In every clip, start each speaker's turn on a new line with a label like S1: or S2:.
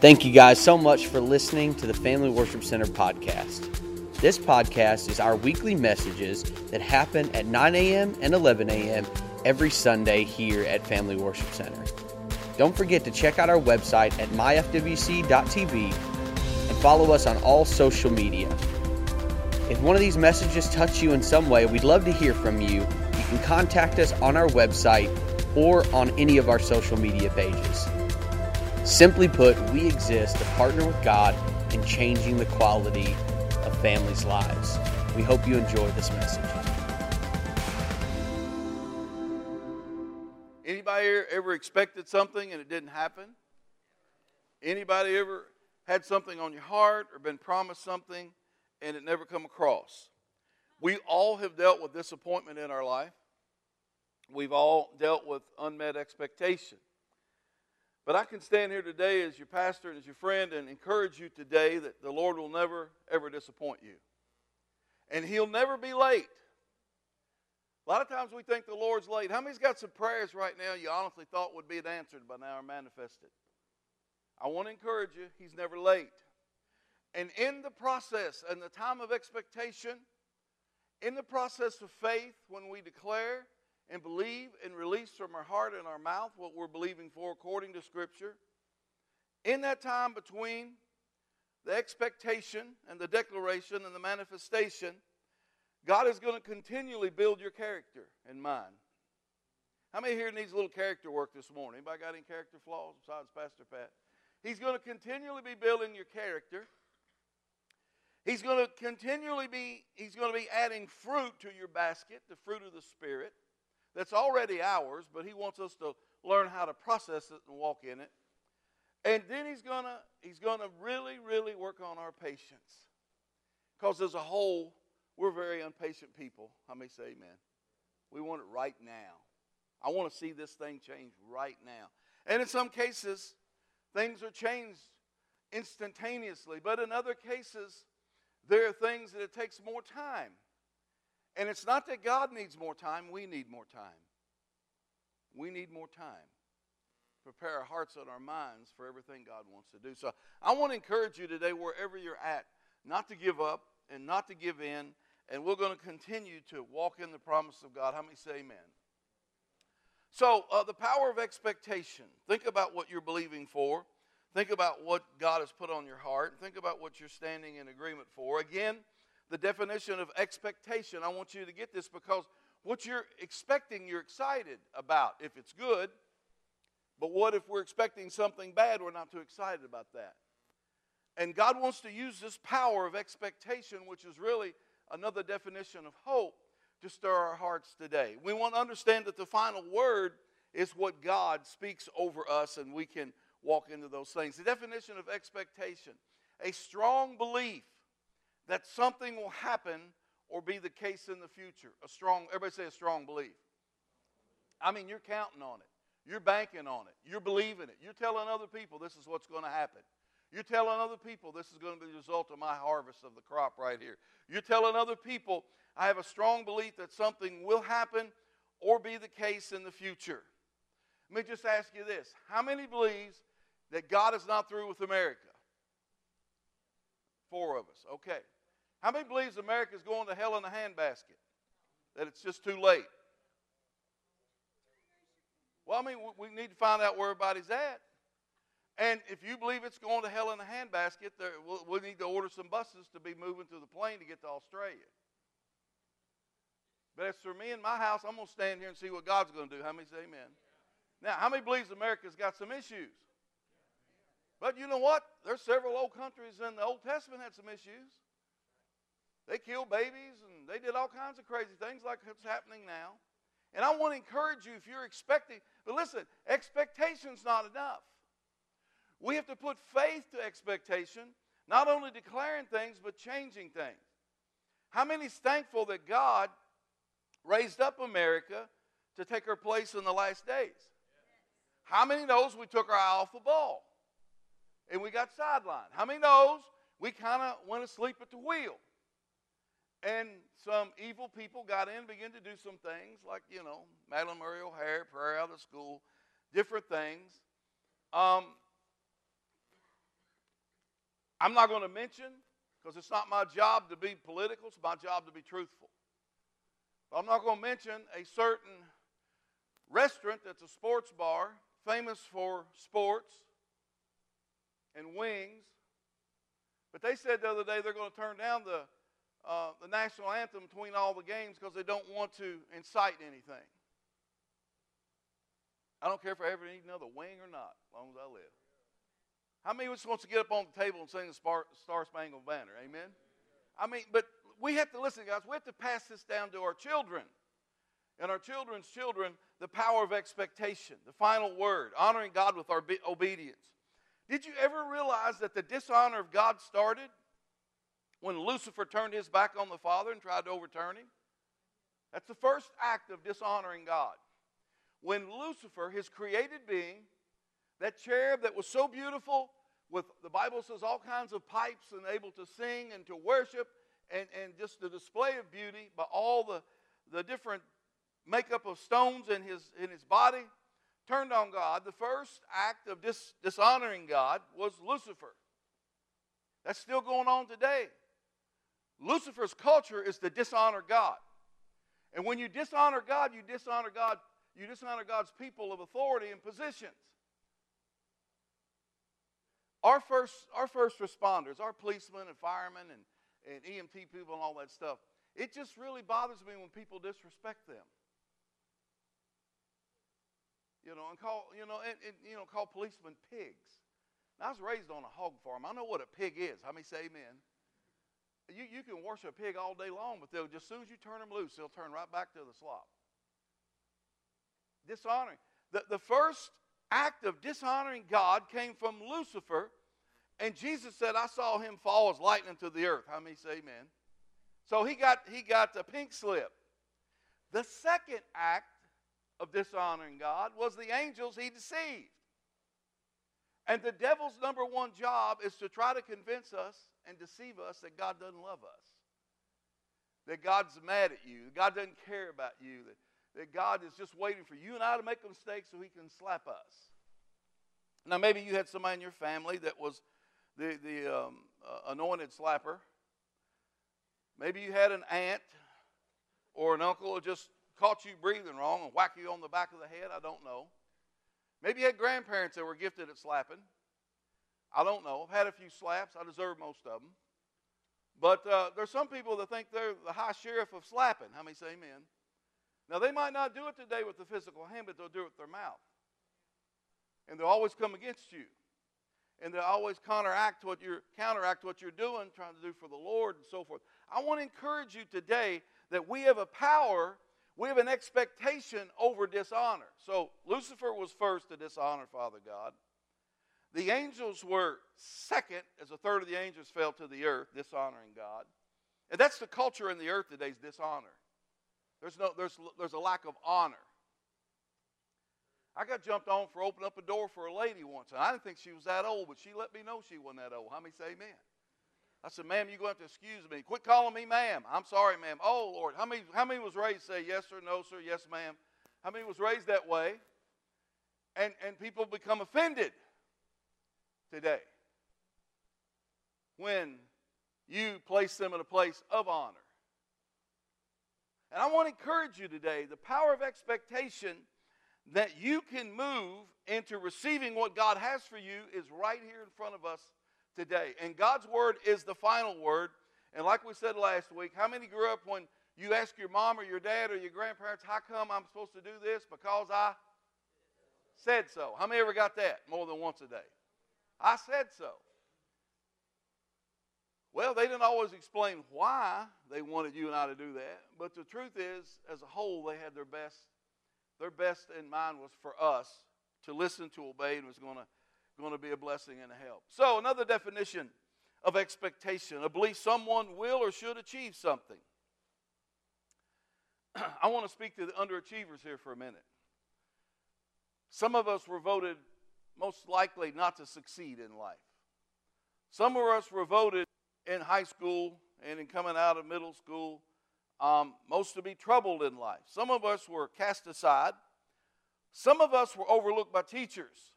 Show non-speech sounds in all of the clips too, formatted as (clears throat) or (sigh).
S1: Thank you guys so much for listening to the Family Worship Center podcast. This podcast is our weekly messages that happen at 9 a.m. and 11 a.m. every Sunday here at Family Worship Center. Don't forget to check out our website at myfwc.tv and follow us on all social media. If one of these messages touch you in some way, we'd love to hear from you. You can contact us on our website or on any of our social media pages. Simply put, we exist to partner with God in changing the quality of families' lives. We hope you enjoy this message.
S2: Anybody ever expected something and it didn't happen? Anybody ever had something on your heart or been promised something and it never come across? We all have dealt with disappointment in our life. We've all dealt with unmet expectation. But I can stand here today as your pastor and as your friend and encourage you today that the Lord will never, ever disappoint you. And He'll never be late. A lot of times we think the Lord's late. How many's got some prayers right now you honestly thought would be answered by now or manifested? I want to encourage you, He's never late. And in the process in the time of expectation, in the process of faith, when we declare and believe and release from our heart and our mouth what we're believing for according to Scripture. In that time between the expectation and the declaration and the manifestation, God is going to continually build your character and mine. How many here needs a little character work this morning? Anybody got any character flaws besides Pastor Pat? He's going to continually be building your character. He's going to continually be, he's going to be adding fruit to your basket, the fruit of the Spirit that's already ours, but he wants us to learn how to process it and walk in it. And then he's gonna he's gonna really, really work on our patience. Because as a whole, we're very impatient people. How many say amen? We want it right now. I want to see this thing change right now. And in some cases, things are changed instantaneously. But in other cases, there are things that it takes more time. And it's not that God needs more time, we need more time. We need more time. Prepare our hearts and our minds for everything God wants to do. So I want to encourage you today, wherever you're at, not to give up and not to give in. And we're going to continue to walk in the promise of God. How many say amen? So, uh, the power of expectation. Think about what you're believing for. Think about what God has put on your heart. Think about what you're standing in agreement for. Again, the definition of expectation. I want you to get this because what you're expecting, you're excited about if it's good. But what if we're expecting something bad? We're not too excited about that. And God wants to use this power of expectation, which is really another definition of hope, to stir our hearts today. We want to understand that the final word is what God speaks over us, and we can walk into those things. The definition of expectation a strong belief that something will happen or be the case in the future. A strong, everybody say a strong belief. I mean, you're counting on it. You're banking on it. You're believing it. You're telling other people this is what's going to happen. You're telling other people this is going to be the result of my harvest of the crop right here. You're telling other people I have a strong belief that something will happen or be the case in the future. Let me just ask you this. How many believes that God is not through with America? Four of us. Okay. How many believes America is going to hell in a handbasket? That it's just too late? Well, I mean, we need to find out where everybody's at. And if you believe it's going to hell in a handbasket, we need to order some buses to be moving to the plane to get to Australia. But as for me and my house, I'm going to stand here and see what God's going to do. How many say amen? Now, how many believes America's got some issues? But you know what? There's several old countries in the Old Testament had some issues. They killed babies and they did all kinds of crazy things like what's happening now. And I want to encourage you if you're expecting, but listen, expectation's not enough. We have to put faith to expectation, not only declaring things, but changing things. How many's thankful that God raised up America to take her place in the last days? How many knows we took our eye off the ball and we got sidelined? How many knows we kind of went asleep at the wheel? And some evil people got in and began to do some things like, you know, Madalyn Murray O'Hair, prayer out of school, different things. Um, I'm not going to mention because it's not my job to be political, it's my job to be truthful. But I'm not going to mention a certain restaurant that's a sports bar, famous for sports and wings. But they said the other day they're going to turn down the, uh, the national anthem between all the games because they don't want to incite anything. I don't care if I ever need another wing or not, as long as I live. How many just wants to get up on the table and sing the Star Spangled Banner? Amen? I mean, but we have to listen, guys. We have to pass this down to our children. And our children's children, the power of expectation, the final word, honoring God with our obedience. Did you ever realize that the dishonor of God started when Lucifer turned his back on the Father and tried to overturn him? That's the first act of dishonoring God. When Lucifer, his created being, that cherub that was so beautiful, with the Bible says all kinds of pipes and able to sing and to worship and, and just the display of beauty, but all the, the different makeup of stones in his, in his body, turned on God. The first act of dis, dishonoring God was Lucifer. That's still going on today. Lucifer's culture is to dishonor God. And when you dishonor God, you dishonor God, you dishonor God's people of authority and positions. Our first, our first responders, our policemen and firemen and, and EMT people and all that stuff, it just really bothers me when people disrespect them. You know, and call, you know, and, and you know, call policemen pigs. Now, I was raised on a hog farm. I know what a pig is. How many say amen? You, you can worship a pig all day long, but they'll just as soon as you turn them loose, they'll turn right back to the slop. Dishonoring. The, the first act of dishonoring God came from Lucifer, and Jesus said, I saw him fall as lightning to the earth. How many say amen? So he got, he got the pink slip. The second act of dishonoring God was the angels he deceived. And the devil's number one job is to try to convince us and deceive us that God doesn't love us, that God's mad at you, that God doesn't care about you, that that God is just waiting for you and I to make a mistake so he can slap us. Now, maybe you had somebody in your family that was the, the um, uh, anointed slapper. Maybe you had an aunt or an uncle who just caught you breathing wrong and whack you on the back of the head. I don't know. Maybe you had grandparents that were gifted at slapping. I don't know. I've had a few slaps. I deserve most of them. But uh, there's some people that think they're the high sheriff of slapping. How many say amen? Now, they might not do it today with the physical hand, but they'll do it with their mouth. And they'll always come against you. And they'll always counteract what you're, counteract what you're doing, trying to do for the Lord and so forth. I want to encourage you today that we have a power, we have an expectation over dishonor. So Lucifer was first to dishonor Father God. The angels were second, as a third of the angels fell to the earth, dishonoring God. And that's the culture in the earth today is dishonor. There's, no, there's, there's a lack of honor. I got jumped on for opening up a door for a lady once, and I didn't think she was that old, but she let me know she wasn't that old. How many say amen? I said, ma'am, you're going to have to excuse me. Quit calling me ma'am. I'm sorry, ma'am. Oh, Lord. How many, how many was raised to say yes sir, no, sir, yes, ma'am? How many was raised that way? And, and people become offended today when you place them in a place of honor. And I want to encourage you today the power of expectation that you can move into receiving what God has for you is right here in front of us today. And God's word is the final word. And like we said last week, how many grew up when you ask your mom or your dad or your grandparents, How come I'm supposed to do this? Because I said so. How many ever got that more than once a day? I said so. Well, they didn't always explain why they wanted you and I to do that, but the truth is, as a whole, they had their best. Their best in mind was for us to listen, to obey, and was going to going to be a blessing and a help. So, another definition of expectation: a belief someone will or should achieve something. (clears throat) I want to speak to the underachievers here for a minute. Some of us were voted most likely not to succeed in life. Some of us were voted in high school and in coming out of middle school, um, most to be troubled in life. Some of us were cast aside. Some of us were overlooked by teachers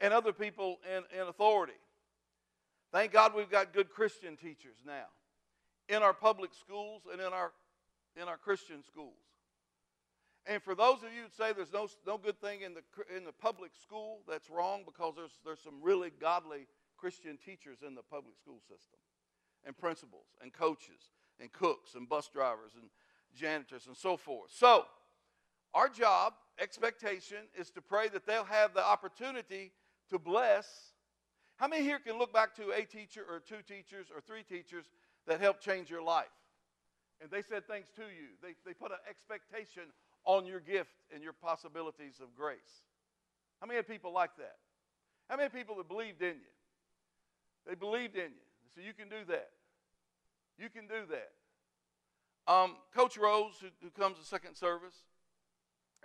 S2: and other people in, in authority. Thank God we've got good Christian teachers now in our public schools and in our, in our Christian schools. And for those of you who say there's no, no good thing in the, in the public school, that's wrong because there's, there's some really godly Christian teachers in the public school system, and principals, and coaches, and cooks, and bus drivers, and janitors, and so forth. So, our job, expectation, is to pray that they'll have the opportunity to bless. How many here can look back to a teacher, or two teachers, or three teachers that helped change your life? And they said things to you, they, they put an expectation on your gift and your possibilities of grace. How many people like that? How many people that believed in you? They believed in you. So you can do that. You can do that. Um, coach Rose, who, who, comes to second service,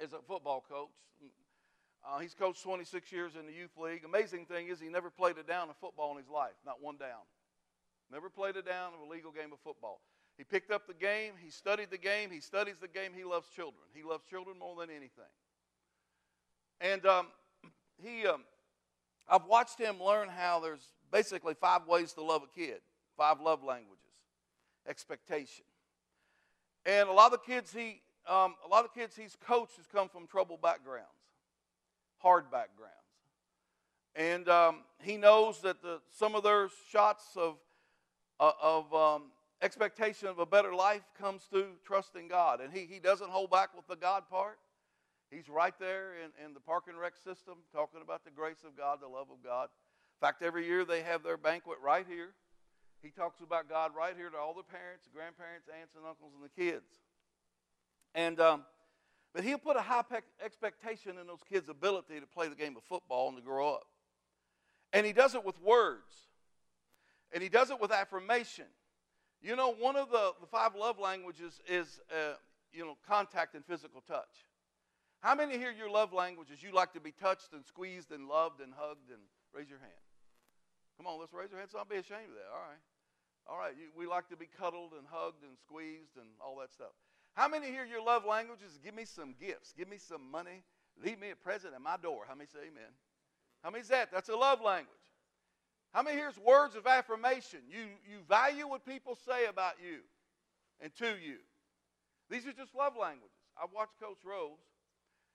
S2: is a football coach. Uh, he's coached 26 years in the youth league. Amazing thing is he never played a down of football in his life, not one down. Never played a down of a legal game of football. He picked up the game, he studied the game, he studies the game, he loves children. He loves children more than anything. And um, (clears throat) he, um, I've watched him learn how there's basically five ways to love a kid, five love languages, expectation. And a lot of the kids he, um, a lot of kids he's coached has come from troubled backgrounds, hard backgrounds. And um, he knows that the, some of their shots of, uh, of um, expectation of a better life comes through trusting God. And he, he doesn't hold back with the God part. He's right there in, in the park and rec system talking about the grace of God, the love of God. In fact, every year they have their banquet right here. He talks about God right here to all the parents, grandparents, aunts, and uncles, and the kids. And um, but he'll put a high pe- expectation in those kids' ability to play the game of football and to grow up. And he does it with words. And he does it with affirmation. You know, one of the, the five love languages is, uh, you know, contact and physical touch. How many here your love languages you like to be touched and squeezed and loved and hugged and raise your hand? Come on, let's raise our hands. Don't be ashamed of that. All right. All right. You, we like to be cuddled and hugged and squeezed and all that stuff. How many here your love languages? Give me some gifts. Give me some money. Leave me a present at my door. How many say amen? How many is that? That's a love language. How many here's words of affirmation? You, you value what people say about you and to you. These are just love languages. I've watched Coach Rose,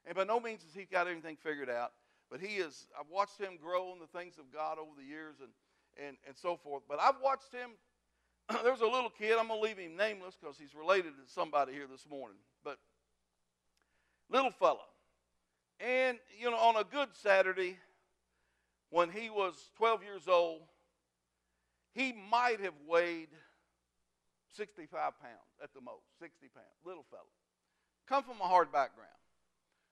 S2: and by no means has he got anything figured out, but he is, I've watched him grow in the things of God over the years and, and, and so forth. But I've watched him, (clears throat) there's a little kid, I'm going to leave him nameless because he's related to somebody here this morning, but little fella. And, you know, on a good Saturday, when he was 12 years old, he might have weighed 65 pounds at the most, 60 pounds, little fellow. Come from a hard background.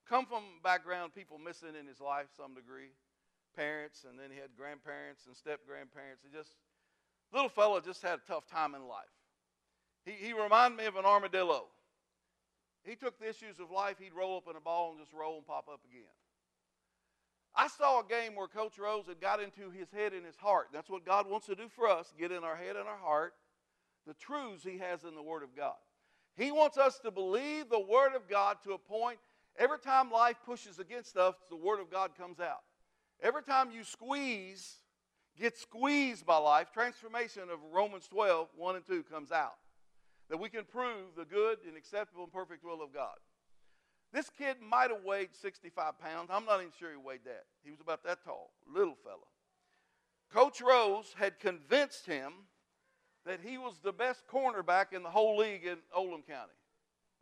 S2: Come from background, people missing in his life some degree, parents, and then he had grandparents and step grandparents. He just, little fellow just had a tough time in life. He, he reminded me of an armadillo. He took the issues of life, he'd roll up in a ball and just roll and pop up again. I saw a game where Coach Rose had got into his head and his heart. That's what God wants to do for us get in our head and our heart the truths He has in the Word of God. He wants us to believe the Word of God to a point every time life pushes against us, the Word of God comes out. Every time you squeeze, get squeezed by life, transformation of Romans 12, 1 and 2 comes out. That we can prove the good and acceptable and perfect will of God. This kid might have weighed 65 pounds. I'm not even sure he weighed that. He was about that tall, little fella. Coach Rose had convinced him that he was the best cornerback in the whole league in Oldham County.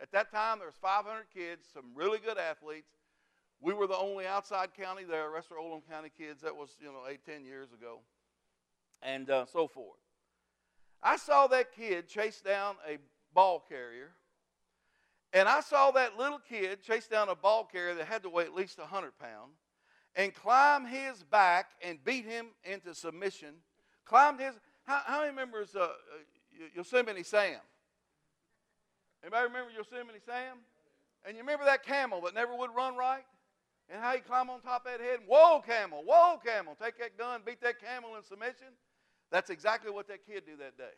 S2: At that time, there was 500 kids, some really good athletes. We were the only outside county there. The rest were Oldham County kids. That was, you know, eight, ten years ago, and uh, so forth. I saw that kid chase down a ball carrier and I saw that little kid chase down a ball carrier that had to weigh at least 100 pounds and climb his back and beat him into submission. Climbed his. How, how many members uh, uh, Yosemite Sam? Anybody remember Yosemite Sam? And you remember that camel that never would run right? And how he climbed on top of that head? And, whoa, camel! Whoa, camel! Take that gun, beat that camel in submission. That's exactly what that kid did that day.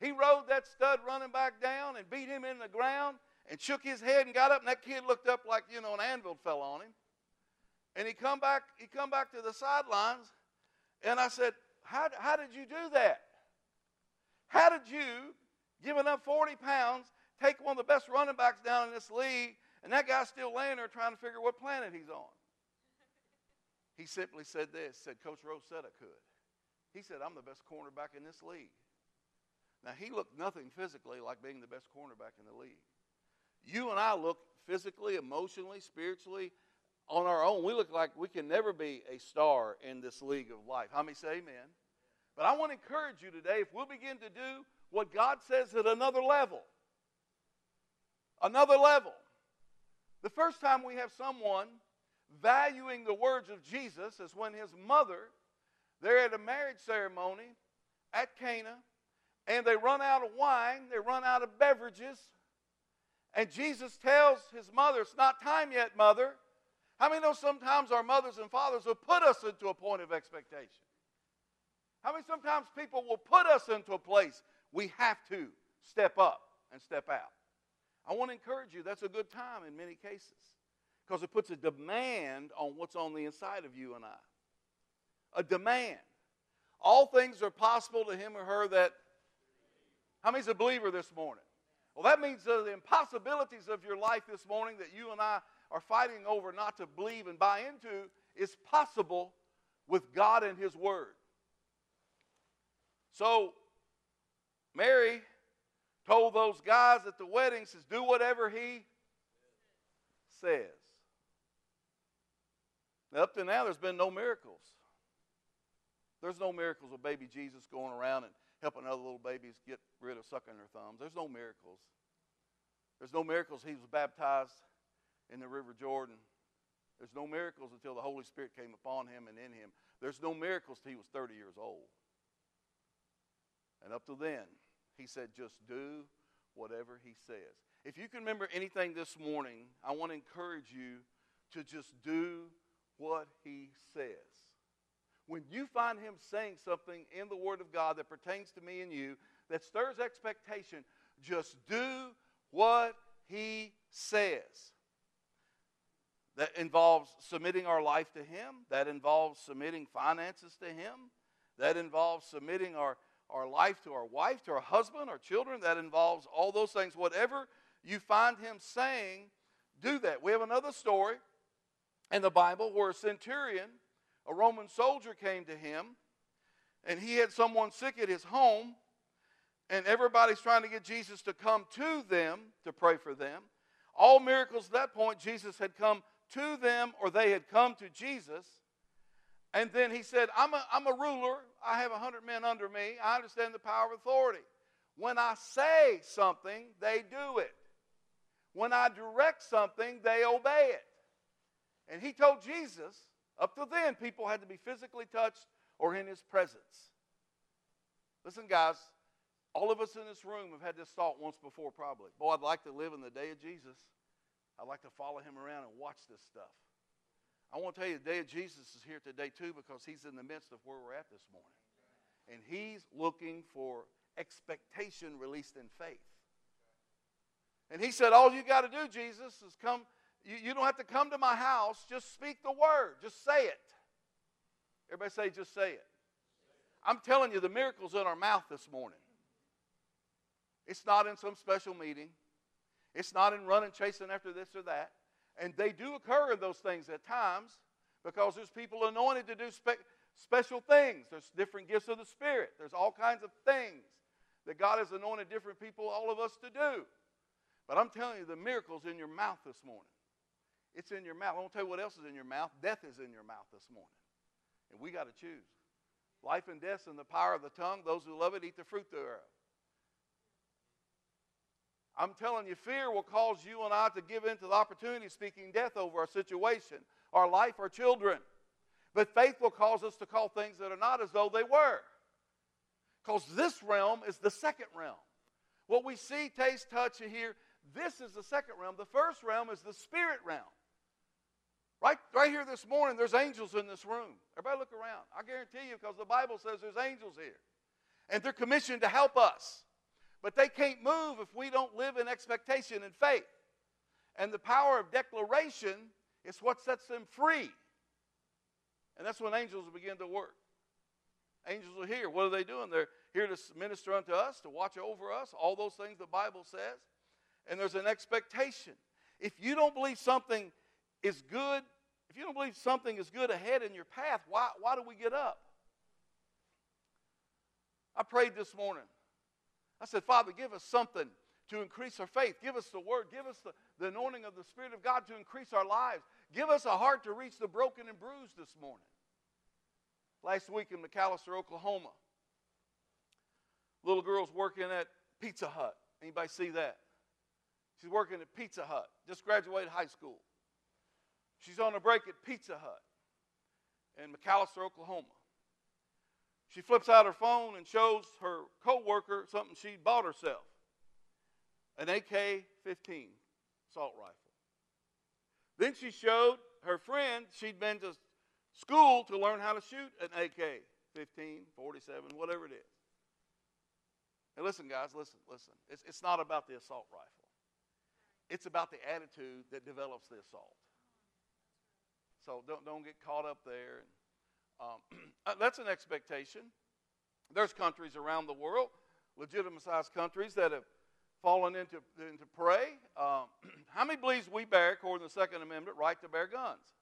S2: He rode that stud running back down and beat him in the ground and shook his head and got up, and that kid looked up like, you know, an anvil fell on him. And he come back, he come back to the sidelines, and I said, how, how did you do that? How did you, giving up 40 pounds, take one of the best running backs down in this league, and that guy's still laying there trying to figure what planet he's on? He simply said this, said, Coach Rose said I could. He said, I'm the best cornerback in this league. Now, he looked nothing physically like being the best cornerback in the league. You and I look physically, emotionally, spiritually, on our own. We look like we can never be a star in this league of life. How many say amen? But I want to encourage you today if we'll begin to do what God says at another level, another level. The first time we have someone valuing the words of Jesus is when his mother, they're at a marriage ceremony at Cana, and they run out of wine, they run out of beverages, and Jesus tells his mother, It's not time yet, mother. How many know sometimes our mothers and fathers will put us into a point of expectation? How many sometimes people will put us into a place we have to step up and step out? I want to encourage you, that's a good time in many cases because it puts a demand on what's on the inside of you and I. A demand. All things are possible to him or her that. How many's a believer this morning? Well, that means uh, the impossibilities of your life this morning that you and I are fighting over not to believe and buy into is possible with God and His Word. So, Mary told those guys at the wedding, says, do whatever he says. Now, up to now, there's been no miracles. There's no miracles of baby Jesus going around and helping other little babies get rid of sucking their thumbs. There's no miracles. There's no miracles. He was baptized in the River Jordan. There's no miracles until the Holy Spirit came upon him and in him. There's no miracles till he was 30 years old. And up to then, he said, just do whatever he says. If you can remember anything this morning, I want to encourage you to just do what he says. When you find him saying something in the Word of God that pertains to me and you, that stirs expectation, just do what he says. That involves submitting our life to him, that involves submitting finances to him, that involves submitting our our life to our wife, to our husband, our children. That involves all those things. Whatever you find him saying, do that. We have another story in the Bible where a centurion, a Roman soldier, came to him and he had someone sick at his home, and everybody's trying to get Jesus to come to them to pray for them. All miracles at that point, Jesus had come to them or they had come to Jesus. And then he said, I'm a, I'm a ruler. I have 100 men under me. I understand the power of authority. When I say something, they do it. When I direct something, they obey it. And he told Jesus, up to then, people had to be physically touched or in his presence. Listen, guys, all of us in this room have had this thought once before, probably. Boy, I'd like to live in the day of Jesus. I'd like to follow him around and watch this stuff. I want to tell you, the day of Jesus is here today too because he's in the midst of where we're at this morning. And he's looking for expectation released in faith. And he said, All you got to do, Jesus, is come. You, you don't have to come to my house. Just speak the word. Just say it. Everybody say, just say it. I'm telling you, the miracle's in our mouth this morning. It's not in some special meeting. It's not in running, chasing after this or that. And they do occur in those things at times because there's people anointed to do spe- special things. There's different gifts of the Spirit. There's all kinds of things that God has anointed different people, all of us, to do. But I'm telling you, the miracle's in your mouth this morning. It's in your mouth. I won't tell you what else is in your mouth. Death is in your mouth this morning. And we got to choose. Life and death in the power of the tongue. Those who love it eat the fruit thereof. I'm telling you, fear will cause you and I to give in to the opportunity of speaking death over our situation, our life, our children. But faith will cause us to call things that are not as though they were. Because this realm is the second realm. What we see, taste, touch, and hear, this is the second realm. The first realm is the spirit realm. Right, right here this morning, there's angels in this room. Everybody look around. I guarantee you, because the Bible says there's angels here. And they're commissioned to help us. But they can't move if we don't live in expectation and faith. And the power of declaration is what sets them free. And that's when angels begin to work. Angels are here. What are they doing? They're here to minister unto us, to watch over us, all those things the Bible says. And there's an expectation. If you don't believe something is good, if you don't believe something is good ahead in your path, why, why do we get up? I prayed this morning. I said, Father, give us something to increase our faith. Give us the word. Give us the, the anointing of the Spirit of God to increase our lives. Give us a heart to reach the broken and bruised this morning. Last week in McAlester, Oklahoma, little girl's working at Pizza Hut. Anybody see that? She's working at Pizza Hut. Just graduated high school. She's on a break at Pizza Hut in McAlester, Oklahoma. She flips out her phone and shows her coworker something she bought herself an AK 15 assault rifle. Then she showed her friend she'd been to school to learn how to shoot an AK 15, 47, whatever it is. And listen, guys, listen, listen. It's, it's not about the assault rifle, it's about the attitude that develops the assault. So don't, don't get caught up there. Um, (clears throat) uh, that's an expectation. There's countries around the world, legitimate sized countries, that have fallen into, into prey. Um, (clears throat) how many believes we bear, according to the Second Amendment, right to bear guns?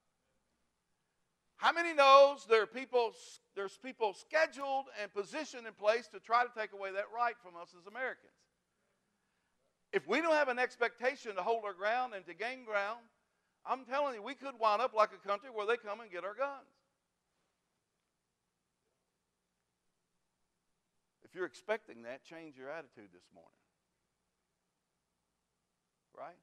S2: How many knows there are people, there's people scheduled and positioned in place to try to take away that right from us as Americans? If we don't have an expectation to hold our ground and to gain ground, I'm telling you, we could wind up like a country where they come and get our guns. If you're expecting that, change your attitude this morning. Right?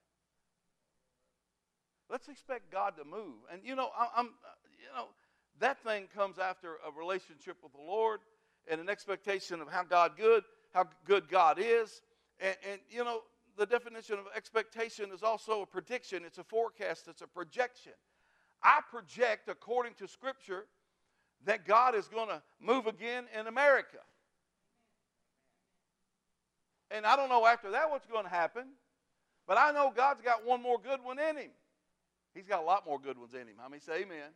S2: Let's expect God to move. And you know, I'm, you know, that thing comes after a relationship with the Lord and an expectation of how God good, how good God is. And, and you know, the definition of expectation is also a prediction, it's a forecast, it's a projection. I project, according to Scripture, that God is going to move again in America. And I don't know after that what's going to happen, but I know God's got one more good one in him. He's got a lot more good ones in him. How many say amen?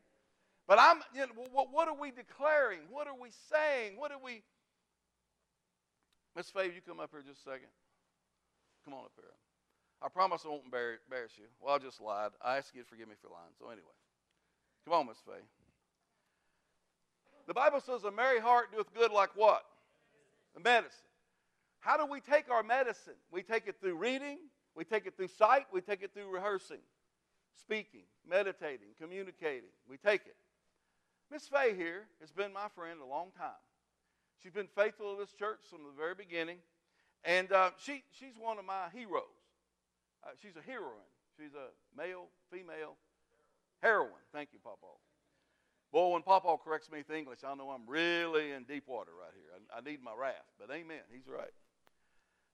S2: But I'm, you know, what, what are we declaring? What are we saying? What are we. Miss Faye, you come up here just a second. Come on up here. I promise I won't embarrass you. Well, I just lied. I ask you to forgive me for lying. So, anyway, come on, Miss Faye. The Bible says a merry heart doeth good like what? The medicine. How do we take our medicine? We take it through reading, we take it through sight, we take it through rehearsing, speaking, meditating, communicating. We take it. Miss Faye here has been my friend a long time. She's been faithful to this church from the very beginning. And uh, she, she's one of my heroes. Uh, she's a heroine. She's a male, female heroine. Thank you, Papa. Boy, when Papa corrects me with English, I know I'm really in deep water right here. I, I need my raft, but amen. He's right.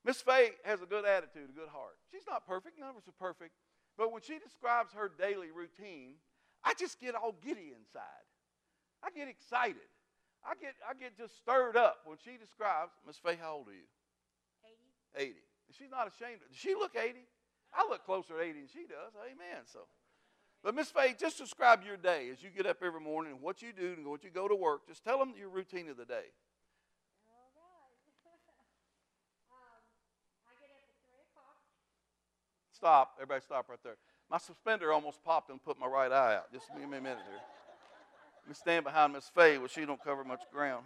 S2: Miss Faye has a good attitude, a good heart. She's not perfect, none of us are perfect. But when she describes her daily routine, I just get all giddy inside. I get excited. I get, I get just stirred up when she describes, Miss Faye, how old are you? 80. She's not ashamed. Does she look 80? I look closer to 80 than she does. Amen. So, but Miss Faye, just describe your day as you get up every morning, and what you do, and what you go to work. Just tell them your routine of the day. (laughs)
S3: Um, I get up at 3 o'clock.
S2: Stop. Everybody stop right there. My suspender almost popped and put my right eye out. Just give me a minute here. Let me stand behind Miss Faye where she don't cover much ground.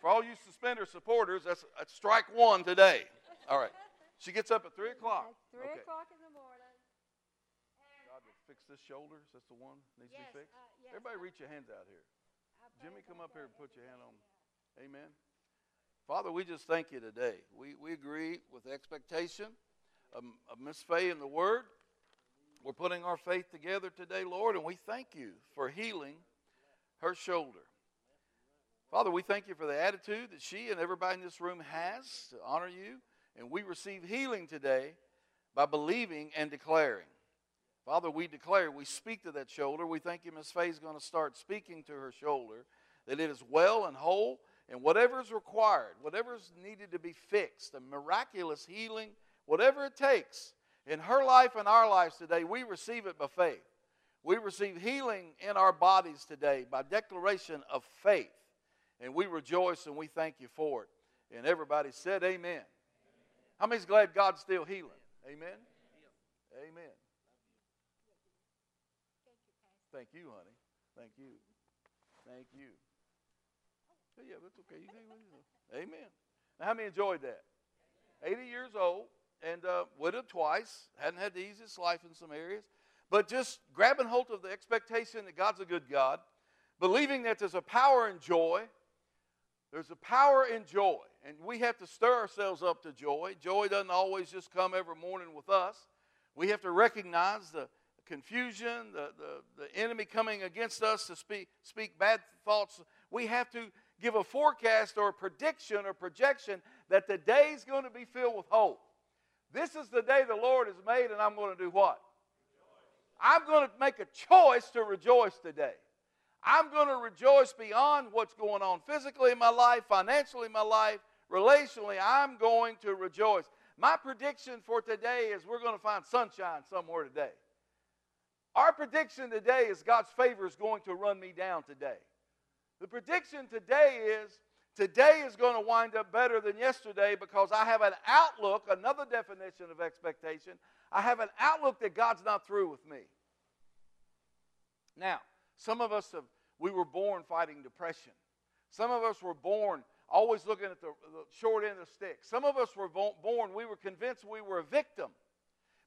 S2: For all you suspender supporters, that's, that's strike one today. All right. She gets up at 3 o'clock.
S3: At 3
S2: okay.
S3: o'clock in the morning.
S2: God to fix this shoulder. Is that the one that needs
S3: Yes,
S2: to be fixed?
S3: uh, yes,
S2: Everybody
S3: I-
S2: reach your hands out here. Jimmy, come up here and put your hand on. Amen. Father, we just thank you today. We, we agree with the expectation of, of Miss Faye and the Word. We're putting our faith together today, Lord, and we thank you for healing her shoulder. Father, we thank you for the attitude that she and everybody in this room has to honor you, and we receive healing today by believing and declaring. Father, we declare, we speak to that shoulder. We thank you, Miss Faye's going to start speaking to her shoulder, that it is well and whole, and whatever is required, whatever is needed to be fixed, a miraculous healing, whatever it takes in her life and our lives today, we receive it by faith. We receive healing in our bodies today by declaration of faith. And we rejoice and we thank you for it. And everybody said, Amen. How many's glad God's still healing? Amen. Amen. Thank you, honey. Thank you. Thank you. Oh, yeah, that's okay. You can, amen. Now, how many enjoyed that? 80 years old and uh, widowed twice. Hadn't had the easiest life in some areas. But just grabbing hold of the expectation that God's a good God, believing that there's a power in joy. There's a power in joy. And we have to stir ourselves up to joy. Joy doesn't always just come every morning with us. We have to recognize the confusion, the, the, the enemy coming against us to speak, speak bad thoughts. We have to give a forecast or a prediction or projection that the day is going to be filled with hope. This is the day the Lord has made, and I'm going to do what? I'm going to make a choice to rejoice today. I'm going to rejoice beyond what's going on physically in my life, financially in my life, relationally. I'm going to rejoice. My prediction for today is we're going to find sunshine somewhere today. Our prediction today is God's favor is going to run me down today. The prediction today is today is going to wind up better than yesterday because I have an outlook, another definition of expectation. I have an outlook that God's not through with me. Now, some of us have, we were born fighting depression. Some of us were born always looking at the, the short end of the stick. Some of us were born, we were convinced we were a victim.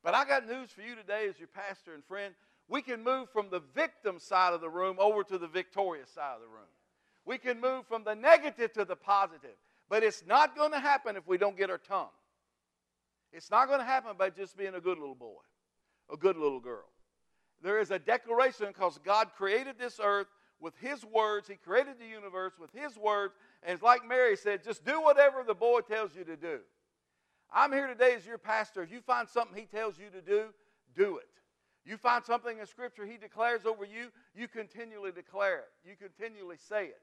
S2: But I got news for you today as your pastor and friend we can move from the victim side of the room over to the victorious side of the room. We can move from the negative to the positive. But it's not going to happen if we don't get our tongue. It's not going to happen by just being a good little boy, a good little girl. There is a declaration because God created this earth with His words. He created the universe with His words. And it's like Mary said, just do whatever the boy tells you to do. I'm here today as your pastor. If you find something He tells you to do, do it. You find something in Scripture He declares over you, you continually declare it. You continually say it.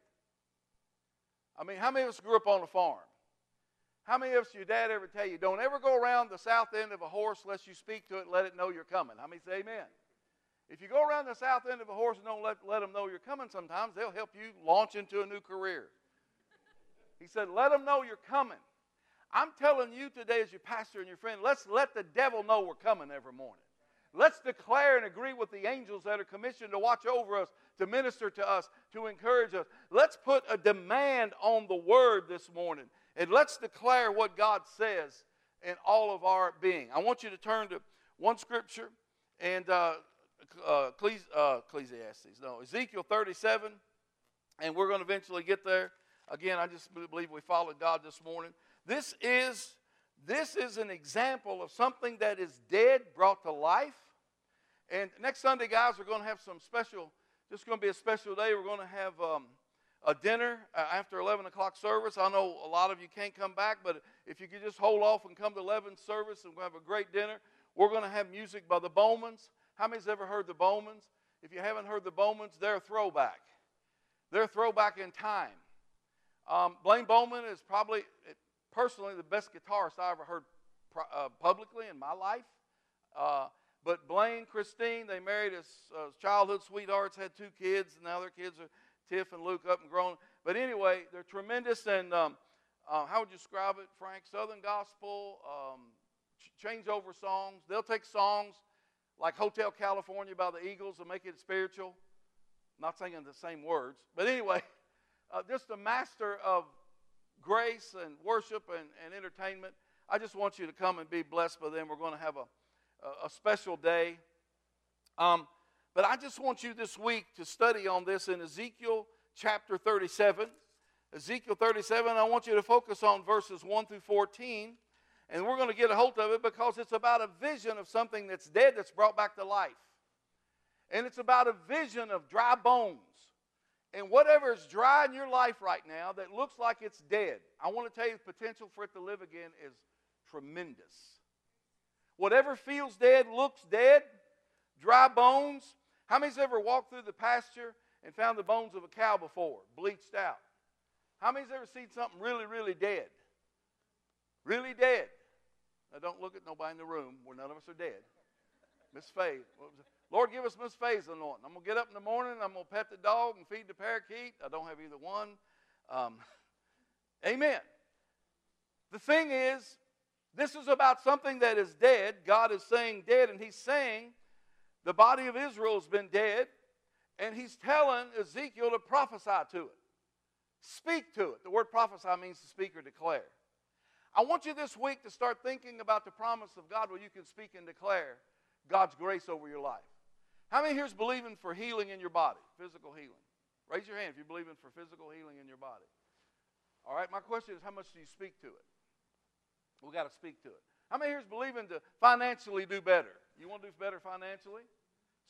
S2: I mean, how many of us grew up on a farm? How many of us, your dad ever tell you, don't ever go around the south end of a horse unless you speak to it and let it know you're coming? How many say amen? If you go around the south end of a horse and don't let, let them know you're coming sometimes, they'll help you launch into a new career. He said, let them know you're coming. I'm telling you today, as your pastor and your friend, let's let the devil know we're coming every morning. Let's declare and agree with the angels that are commissioned to watch over us, to minister to us, to encourage us. Let's put a demand on the word this morning. And let's declare what God says in all of our being. I want you to turn to one scripture and uh, uh, Ecclesiastes, no, Ezekiel 37, and we're going to eventually get there. Again, I just believe we followed God this morning. This is this is an example of something that is dead brought to life. And next Sunday, guys, we're going to have some special, this is going to be a special day. We're going to have um, a dinner uh, after 11 o'clock service. I know a lot of you can't come back, but if you could just hold off and come to 11 service and we'll have a great dinner. We're going to have music by the Bowmans. How many's ever heard the Bowmans? If you haven't heard the Bowmans, they're a throwback. They're a throwback in time. Um, Blaine Bowman is probably, personally the best guitarist I ever heard uh, publicly in my life. Uh, but Blaine, Christine, they married as uh, childhood sweethearts, had two kids, and now their kids are Tiff and Luke up and grown. But anyway, they're tremendous. And um, uh, how would you describe it, Frank? Southern gospel, um, ch- changeover songs. They'll take songs like Hotel California by the Eagles and make it spiritual. not saying the same words, but anyway, (laughs) uh, just a master of grace and worship and, and entertainment. I just want you to come and be blessed by them. We're going to have a, a, a special day. Um, but I just want you this week to study on this in Ezekiel chapter 37. Ezekiel 37, I want you to focus on verses 1 through 14. And we're going to get a hold of it because it's about a vision of something that's dead that's brought back to life. And it's about a vision of dry bones. And whatever is dry in your life right now that looks like it's dead, I want to tell you the potential for it to live again is tremendous. Whatever feels dead, looks dead, dry bones. How many's ever walked through the pasture and found the bones of a cow before, bleached out? How many's ever seen something really, really dead? Really dead. Now, don't look at nobody in the room where none of us are dead. Miss Faith. Lord, give us Miss Faith's anointing. I'm going to get up in the morning, I'm going to pet the dog and feed the parakeet. I don't have either one. Um, (laughs) amen. The thing is, this is about something that is dead. God is saying dead, and He's saying the body of Israel has been dead, and He's telling Ezekiel to prophesy to it. Speak to it. The word prophesy means to speak or declare. I want you this week to start thinking about the promise of God where you can speak and declare God's grace over your life. How many here is believing for healing in your body, physical healing? Raise your hand if you're believing for physical healing in your body. All right, my question is how much do you speak to it? We've got to speak to it. How many here is believing to financially do better? You want to do better financially?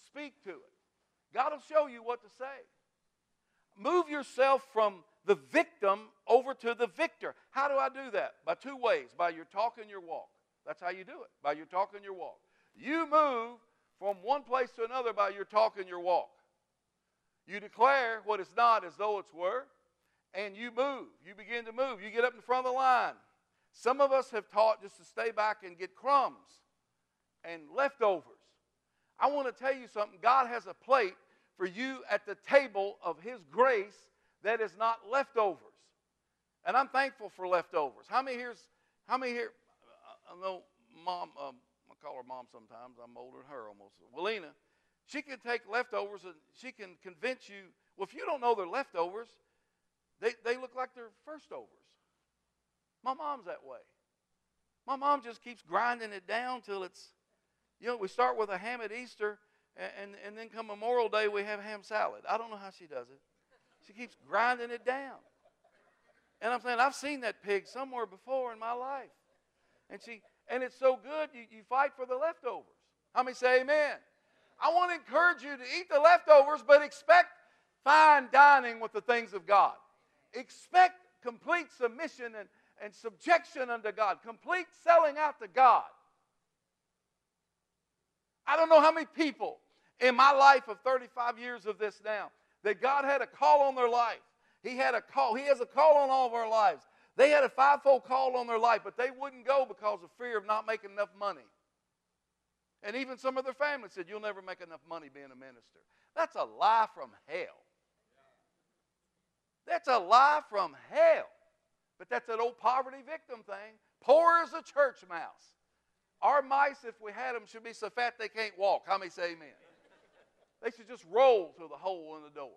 S2: Speak to it. God will show you what to say. Move yourself from the victim over to the victor. How do I do that? By two ways by your talk and your walk. That's how you do it, by your talk and your walk. You move from one place to another by your talk and your walk. You declare what is not as though it's were, and you move. You begin to move. You get up in front of the line. Some of us have taught just to stay back and get crumbs and leftovers. I want to tell you something. God has a plate for you at the table of His grace that is not leftovers. And I'm thankful for leftovers. How many here's how many here I know mom um, I call her mom sometimes. I'm older than her almost. Willina, she can take leftovers and she can convince you, well, if you don't know they're leftovers, they, they look like they're first overs. My mom's that way. My mom just keeps grinding it down till it's, you know, we start with a ham at Easter, and, and, and then come Memorial Day, we have ham salad. I don't know how she does it. She keeps grinding it down. And I'm saying, I've seen that pig somewhere before in my life. And she and it's so good you, you fight for the leftovers. How many say amen? I want to encourage you to eat the leftovers, but expect fine dining with the things of God. Expect complete submission and, and subjection unto God, complete selling out to God. I don't know how many people in my life of 35 years of this now that God had a call on their life. He had a call. He has a call on all of our lives. They had a fivefold call on their life, but they wouldn't go because of fear of not making enough money. And even some of their family said, You'll never make enough money being a minister. That's a lie from hell. That's a lie from hell. But that's that old poverty victim thing. Poor as a church mouse. Our mice, if we had them, should be so fat they can't walk. How many say amen? They should just roll through the hole in the door.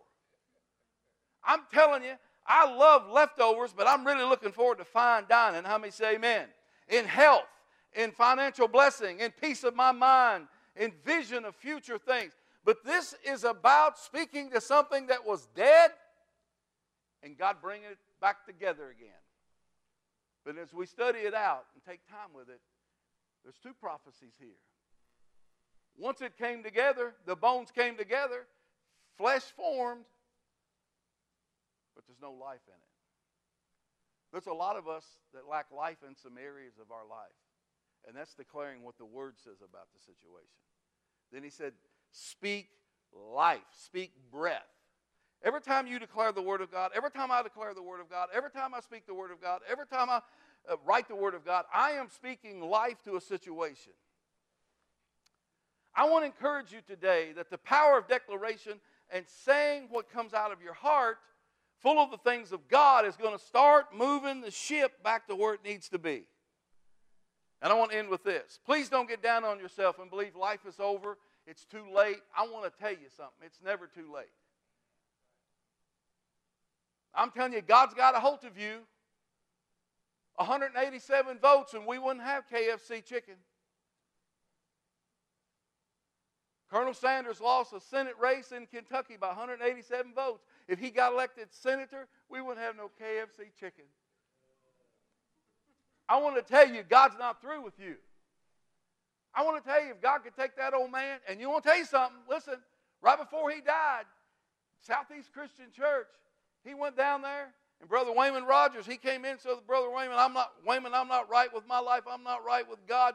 S2: I'm telling you, I love leftovers, but I'm really looking forward to fine dining. How many say amen? In health, in financial blessing, in peace of my mind, in vision of future things. But this is about speaking to something that was dead and God bringing it back together again. But as we study it out and take time with it, there's two prophecies here. Once it came together, the bones came together, flesh formed, but there's no life in it. There's a lot of us that lack life in some areas of our life. And that's declaring what the word says about the situation. Then he said, Speak life, speak breath. Every time you declare the word of God, every time I declare the word of God, every time I speak the word of God, every time I uh, write the word of God, I am speaking life to a situation. I want to encourage you today that the power of declaration and saying what comes out of your heart, full of the things of God, is going to start moving the ship back to where it needs to be. And I want to end with this. Please don't get down on yourself and believe life is over, it's too late. I want to tell you something it's never too late. I'm telling you, God's got a hold of you. 187 votes, and we wouldn't have KFC chicken. Colonel Sanders lost a Senate race in Kentucky by 187 votes. If he got elected senator, we wouldn't have no KFC chicken. I want to tell you, God's not through with you. I want to tell you, if God could take that old man, and you want to tell you something, listen, right before he died, Southeast Christian Church, he went down there, and Brother Wayman Rogers, he came in said, Brother Wayman, I'm not Wayman, I'm not right with my life, I'm not right with God.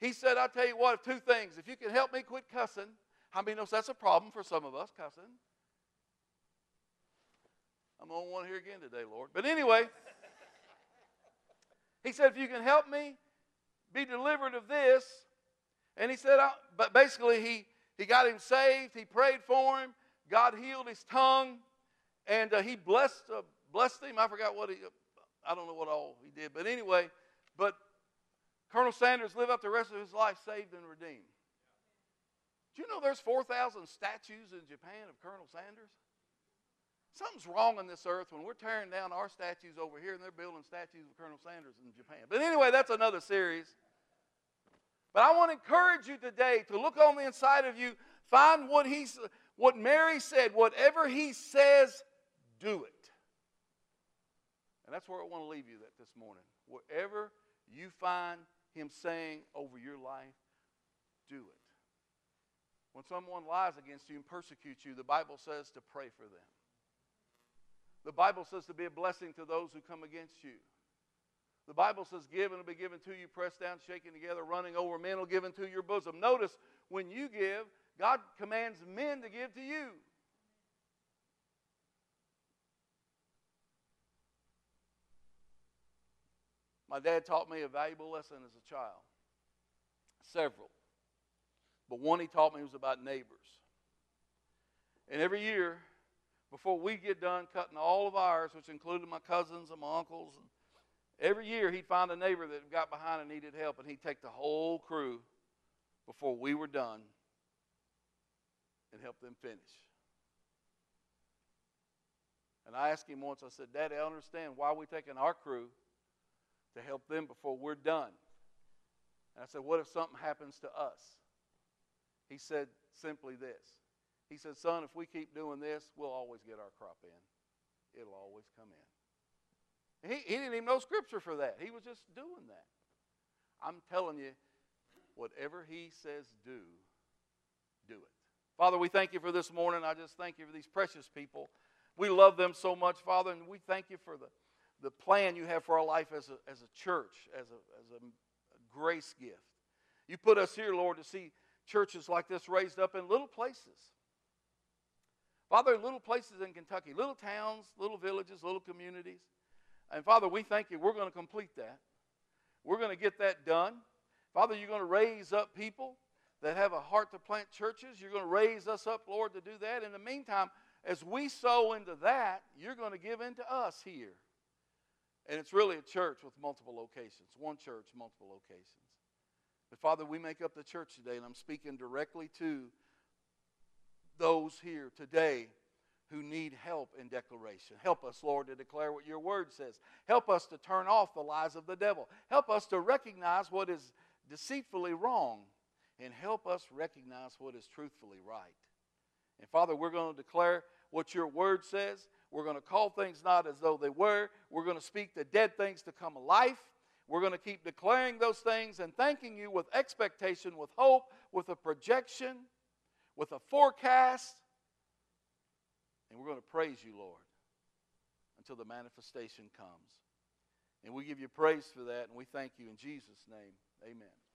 S2: He said, I'll tell you what, two things. If you can help me quit cussing, how many knows that's a problem for some of us, cussing? I'm only one here again today, Lord. But anyway, (laughs) he said, if you can help me be delivered of this, and he said, I, but basically, he, he got him saved. He prayed for him. God healed his tongue. And uh, he blessed uh, blessed him. I forgot what he, I don't know what all he did. But anyway, but Colonel Sanders lived up the rest of his life saved and redeemed. Do you know there's 4,000 statues in Japan of Colonel Sanders? Something's wrong on this earth when we're tearing down our statues over here and they're building statues of Colonel Sanders in Japan. But anyway, that's another series. But I want to encourage you today to look on the inside of you, find what he's what Mary said, whatever he says, do it. And that's where I want to leave you that this morning. Whatever you find him saying over your life, do it. When someone lies against you and persecutes you, the Bible says to pray for them. The Bible says to be a blessing to those who come against you. The Bible says, Give and it'll be given to you, pressed down, shaken together, running over, men will give into your bosom. Notice, when you give, God commands men to give to you. My dad taught me a valuable lesson as a child. Several. But one he taught me was about neighbors. And every year, before we get done cutting all of ours, which included my cousins and my uncles, and every year he'd find a neighbor that got behind and needed help, and he'd take the whole crew before we were done and help them finish. And I asked him once, I said, Daddy, I understand why we're taking our crew to help them before we're done. And I said, What if something happens to us? He said simply this He said, Son, if we keep doing this, we'll always get our crop in. It'll always come in. He, he didn't even know scripture for that. He was just doing that. I'm telling you, whatever he says do, do it. Father, we thank you for this morning. I just thank you for these precious people. We love them so much, Father, and we thank you for the, the plan you have for our life as a, as a church, as, a, as a grace gift. You put us here, Lord, to see churches like this raised up in little places. Father, little places in Kentucky, little towns, little villages, little communities. And Father, we thank you. We're going to complete that. We're going to get that done. Father, you're going to raise up people that have a heart to plant churches. You're going to raise us up, Lord, to do that. In the meantime, as we sow into that, you're going to give into us here. And it's really a church with multiple locations, one church, multiple locations. But Father, we make up the church today, and I'm speaking directly to those here today who need help in declaration. Help us, Lord, to declare what your word says. Help us to turn off the lies of the devil. Help us to recognize what is deceitfully wrong, and help us recognize what is truthfully right. And Father, we're going to declare what your word says. We're going to call things not as though they were. We're going to speak the dead things to come alive. We're going to keep declaring those things and thanking you with expectation, with hope, with a projection, with a forecast. And we're going to praise you, Lord, until the manifestation comes. And we give you praise for that, and we thank you in Jesus' name. Amen.